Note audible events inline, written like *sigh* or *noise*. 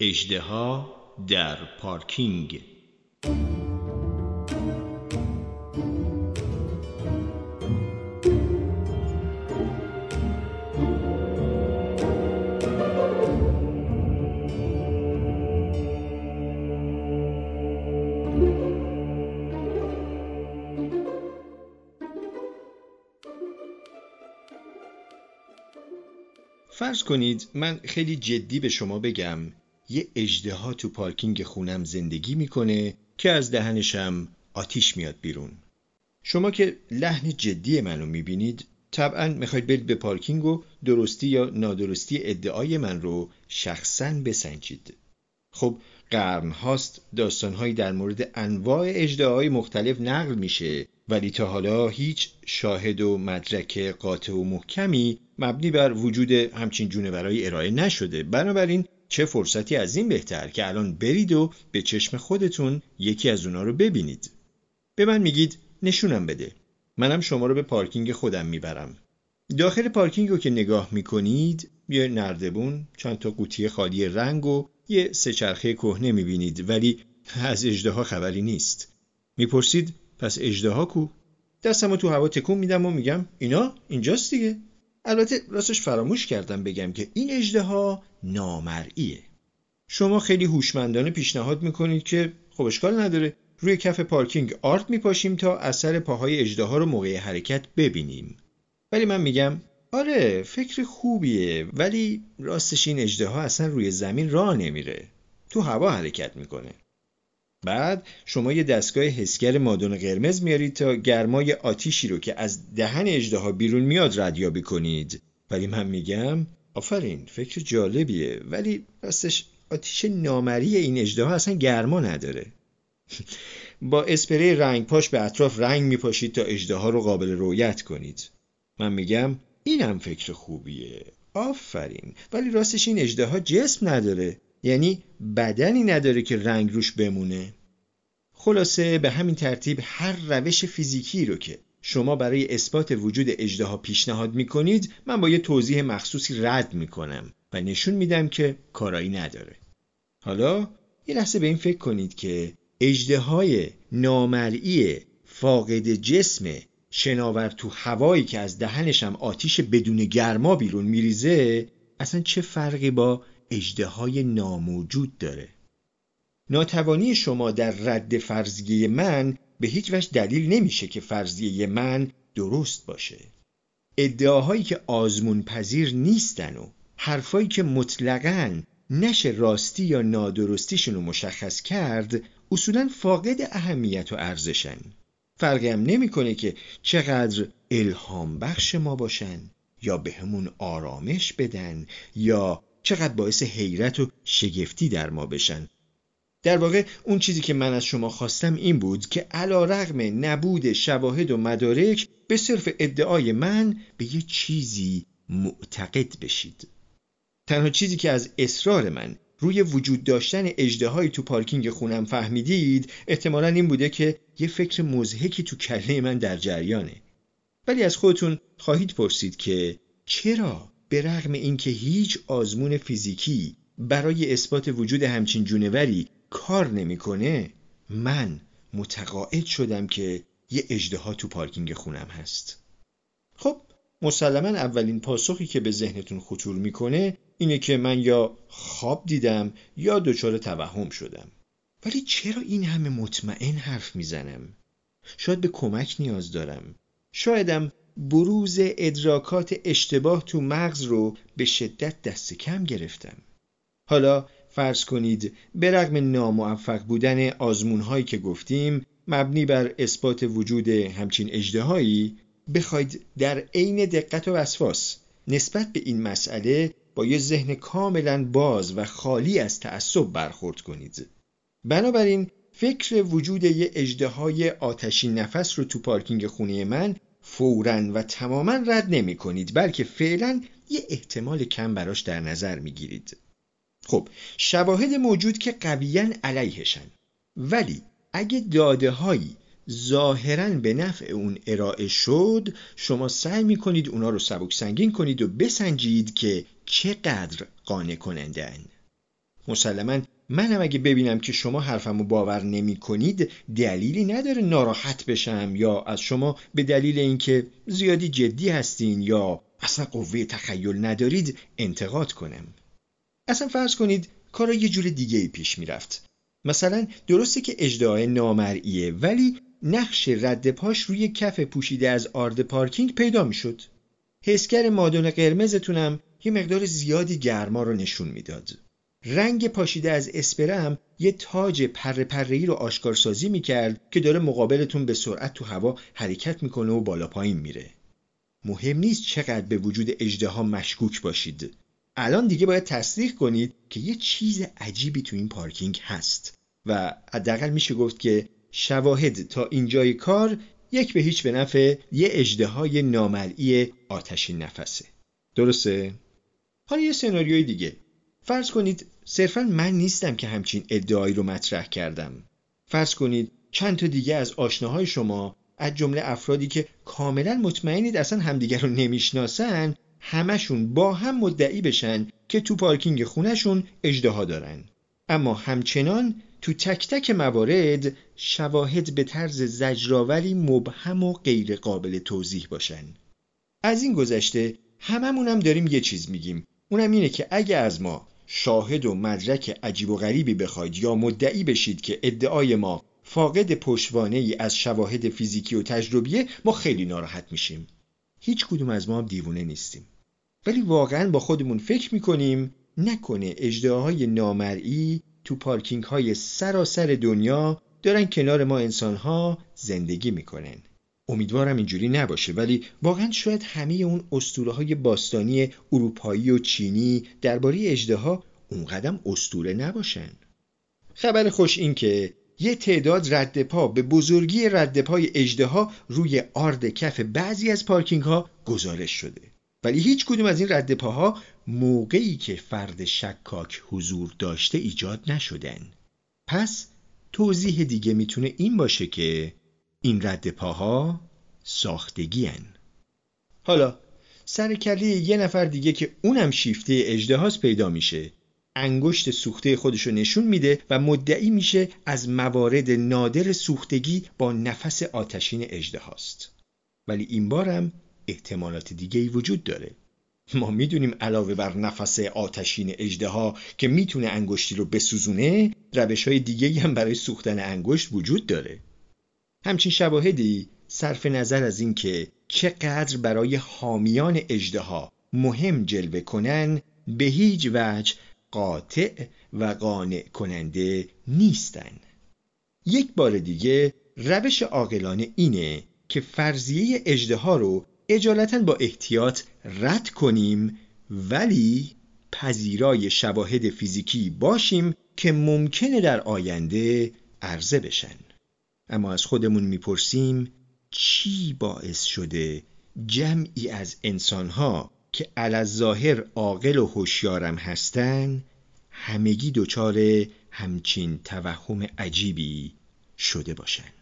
اجدها در پارکینگ. فرض کنید من خیلی جدی به شما بگم. یه اجدها تو پارکینگ خونم زندگی می‌کنه که از دهنشم آتیش میاد بیرون. شما که لحن جدی منو می‌بینید طبعا می‌خواید برید به پارکینگ و درستی یا نادرستی ادعای من رو شخصا بسنجید. خب قرن هاست داستانهایی در مورد انواع اجدهای مختلف نقل میشه ولی تا حالا هیچ شاهد و مدرک قاطع و محکمی مبنی بر وجود همچین جونورایی ارائه نشده. بنابراین چه فرصتی از این بهتر که الان برید و به چشم خودتون یکی از اونا رو ببینید. به من میگید نشونم بده. منم شما رو به پارکینگ خودم می‌برم. داخل پارکینگ رو که نگاه می‌کنید یه نردبون چند تا قوطی خالی رنگ و یه سه‌چرخه کهنه می‌بینید ولی از اژدها خبری نیست. می‌پرسید پس اژدها کو؟ دستمو تو هوا تکون میدم و میگم اینا اینجاست دیگه. البته راستش فراموش کردم بگم که این اژدها نامرئیه. شما خیلی هوشمندانه پیشنهاد می‌کنید که خب اشکال نداره روی کف پارکینگ آرد میپاشیم تا اثر پاهای اژدها رو موقع حرکت ببینیم. ولی من میگم آره فکر خوبیه ولی راستش این اجدها اصلا روی زمین راه نمیره. تو هوا حرکت می‌کنه. بعد شما یه دستگاه حسگر مادون قرمز میارید تا گرمای آتیشی رو که از دهن اجدها بیرون میاد ردیابی کنید. ولی من میگم آفرین فکر جالبیه. ولی راستش آتیش نامری این اجدها اصلا گرما نداره. *laughs* با اسپری رنگ پاش به اطراف رنگ میپاشید تا اجدها رو قابل رویت کنید. من میگم اینم فکر خوبیه. آفرین. ولی راستش این اجدها جسم نداره. یعنی بدنی نداره که رنگ روش بمونه. خلاصه به همین ترتیب هر روش فیزیکی رو که شما برای اثبات وجود اجدها پیشنهاد می‌کنید من با یه توضیح مخصوصی رد می‌کنم و نشون میدم که کارایی نداره. حالا یه لحظه به این فکر کنید که اجدهای نامرئی فاقد جسم شناور تو هوایی که از دهنشم آتیش بدون گرما بیرون میریزه اصلا چه فرقی با اجدهای ناموجود داره. ناتوانی شما در رد فرضیه من به هیچ وجه دلیل نمیشه که فرضیه من درست باشه. ادعاهایی که آزمون پذیر نیستن و حرفایی که مطلقاً نشه راستی یا نادرستیشون رو مشخص کرد اصولا فاقد اهمیت و ارزشن. فرقی هم نمی‌کنه که چقدر الهام بخش ما باشن یا به همون آرامش بدن یا چقدر باعث حیرت و شگفتی در ما بشن. در واقع اون چیزی که من از شما خواستم این بود که علا رغم نبود شواهد و مدارک به صرف ادعای من به یه چیزی معتقد بشید. تنها چیزی که از اصرار من روی وجود داشتن اجدهایی تو پارکینگ خونم فهمیدید احتمالا این بوده که یه فکر مزهکی تو کله من در جریانه. ولی از خودتون خواهید پرسید که چرا به رغم اینکه هیچ آزمون فیزیکی برای اثبات وجود همچین جونوری کار نمی‌کنه من متقاعد شدم که یه اجدها تو پارکینگ خونم هست. خب مسلما اولین پاسخی که به ذهنتون خطور می‌کنه اینه که من یا خواب دیدم یا دچار توهم شدم. ولی چرا این همه مطمئن حرف می‌زنم؟ شاید به کمک نیاز دارم. شایدم بروز ادراکات اشتباه تو مغز رو به شدت دست کم گرفتم. حالا فرض کنید به رغم ناموفق بودن آزمون هایی که گفتیم مبنی بر اثبات وجود همچین اجدهایی بخواید در عین دقت و وسواس نسبت به این مسئله با یه ذهن کاملا باز و خالی از تعصب برخورد کنید. بنابراین فکر وجود یه اجدهای آتشی نفس رو تو پارکینگ خونه من فورا و تماما رد نمی کنید بلکه فعلا یه احتمال کم براش در نظر می گیرید. خب شواهد موجود که قویا علیهشن ولی اگه داده هایی ظاهرا به نفع اون ارائه شد شما سعی می کنید اونا رو سبک سنگین کنید و بسنجید که چقدر قانع کننده مسلما منم اگه ببینم که شما حرفمو باور نمی کنید دلیلی نداره ناراحت بشم یا از شما به دلیل اینکه زیادی جدی هستین یا اصلا قوه تخیل ندارید انتقاد کنم. اصلا فرض کنید کارا یه جور دیگه ای پیش می‌رفت. مثلا درسته که اجدعای نامرئیه ولی نقش رد پاش روی کف پوشیده از آرد پارکینگ پیدا می‌شد. حسگر مادون قرمزتونم یه مقدار زیادی گرما رو نشون می‌داد. رنگ پاشیده از اسپرم یه تاج پره پره رو آشکارسازی می‌کرد که داره مقابلتون به سرعت تو هوا حرکت می‌کنه و بالا پایین میره. مهم نیست چقدر به وجود اجدها مشکوک باشید. الان دیگه باید تصدیق کنید که یه چیز عجیبی تو این پارکینگ هست و حداقل میشه گفت که شواهد تا اینجای کار یک به هیچ به نفع یه اجدهای نامرئی آتشین نفسه. درسته؟ حالا یه سناریوی دیگه. فرض کنید صرفا من نیستم که همچین ادعایی رو مطرح کردم. فرض کنید چند تا دیگه از آشناهای شما از جمله افرادی که کاملا مطمئنید اصلا همدیگر رو نمی‌شناسن همشون با هم مدعی بشن که تو پارکینگ خونشون اجدها دارن. اما همچنان تو تک تک موارد شواهد به طرز زجرآوری مبهم و غیر قابل توضیح باشن. از این گذشته هممونم داریم یه چیز میگیم. اونم اینه که اگه از ما شاهد و مدرک عجیب و غریبی بخواید یا مدعی بشید که ادعای ما فاقد پشوانه ای از شواهد فیزیکی و تجربیه ما خیلی ناراحت میشیم. هیچ کدوم از ما هم دیوونه نیستیم. ولی واقعا با خودمون فکر می‌کنیم نکنه اجداهای نامرئی تو پارکینگ های سراسر دنیا دارن کنار ما انسان ها زندگی می‌کنن. امیدوارم اینجوری نباشه ولی واقعا شاید همه اون اسطوره های باستانی اروپایی و چینی درباره اجدها اونقدم اسطوره نباشن. خبر خوش این که یه تعداد رد پا به بزرگی رد پای اجدها روی آرد کف بعضی از پارکینگ ها گزارش شده. ولی هیچ کدوم از این رد پاها موقعی که فرد شکاک حضور داشته ایجاد نشدن. پس توضیح دیگه می‌تونه این باشه که این رد پاها ساختگی هن. حالا سر یه نفر دیگه که اونم شیفته اجدهاست پیدا میشه. انگشت سوخته خودشو نشون میده و مدعی میشه از موارد نادر سوختگی با نفس آتشین اجدهاست ولی این بارم احتمالات دیگه ای وجود داره. ما می‌دونیم علاوه بر نفس آتشین اجدها که می‌تونه انگشتی رو بسوزونه روش های دیگه هم برای سوختن انگشت وجود داره. همچین شواهدی صرف نظر از اینکه چقدر برای حامیان اجدها مهم جلوه کنن به هیچ وجه قاطع و قانع کننده نیستن. یک بار دیگه روش عاقلانه اینه که فرضیه اجدها رو اجالتا با احتیاط رد کنیم ولی پذیرای شواهد فیزیکی باشیم که ممکنه در آینده عرضه بشن. اما از خودمون می‌پرسیم چی باعث شده جمعی از انسانها که ظاهر عاقل و هوشیارم هستن همگی دچار همچین توهم عجیبی شده باشند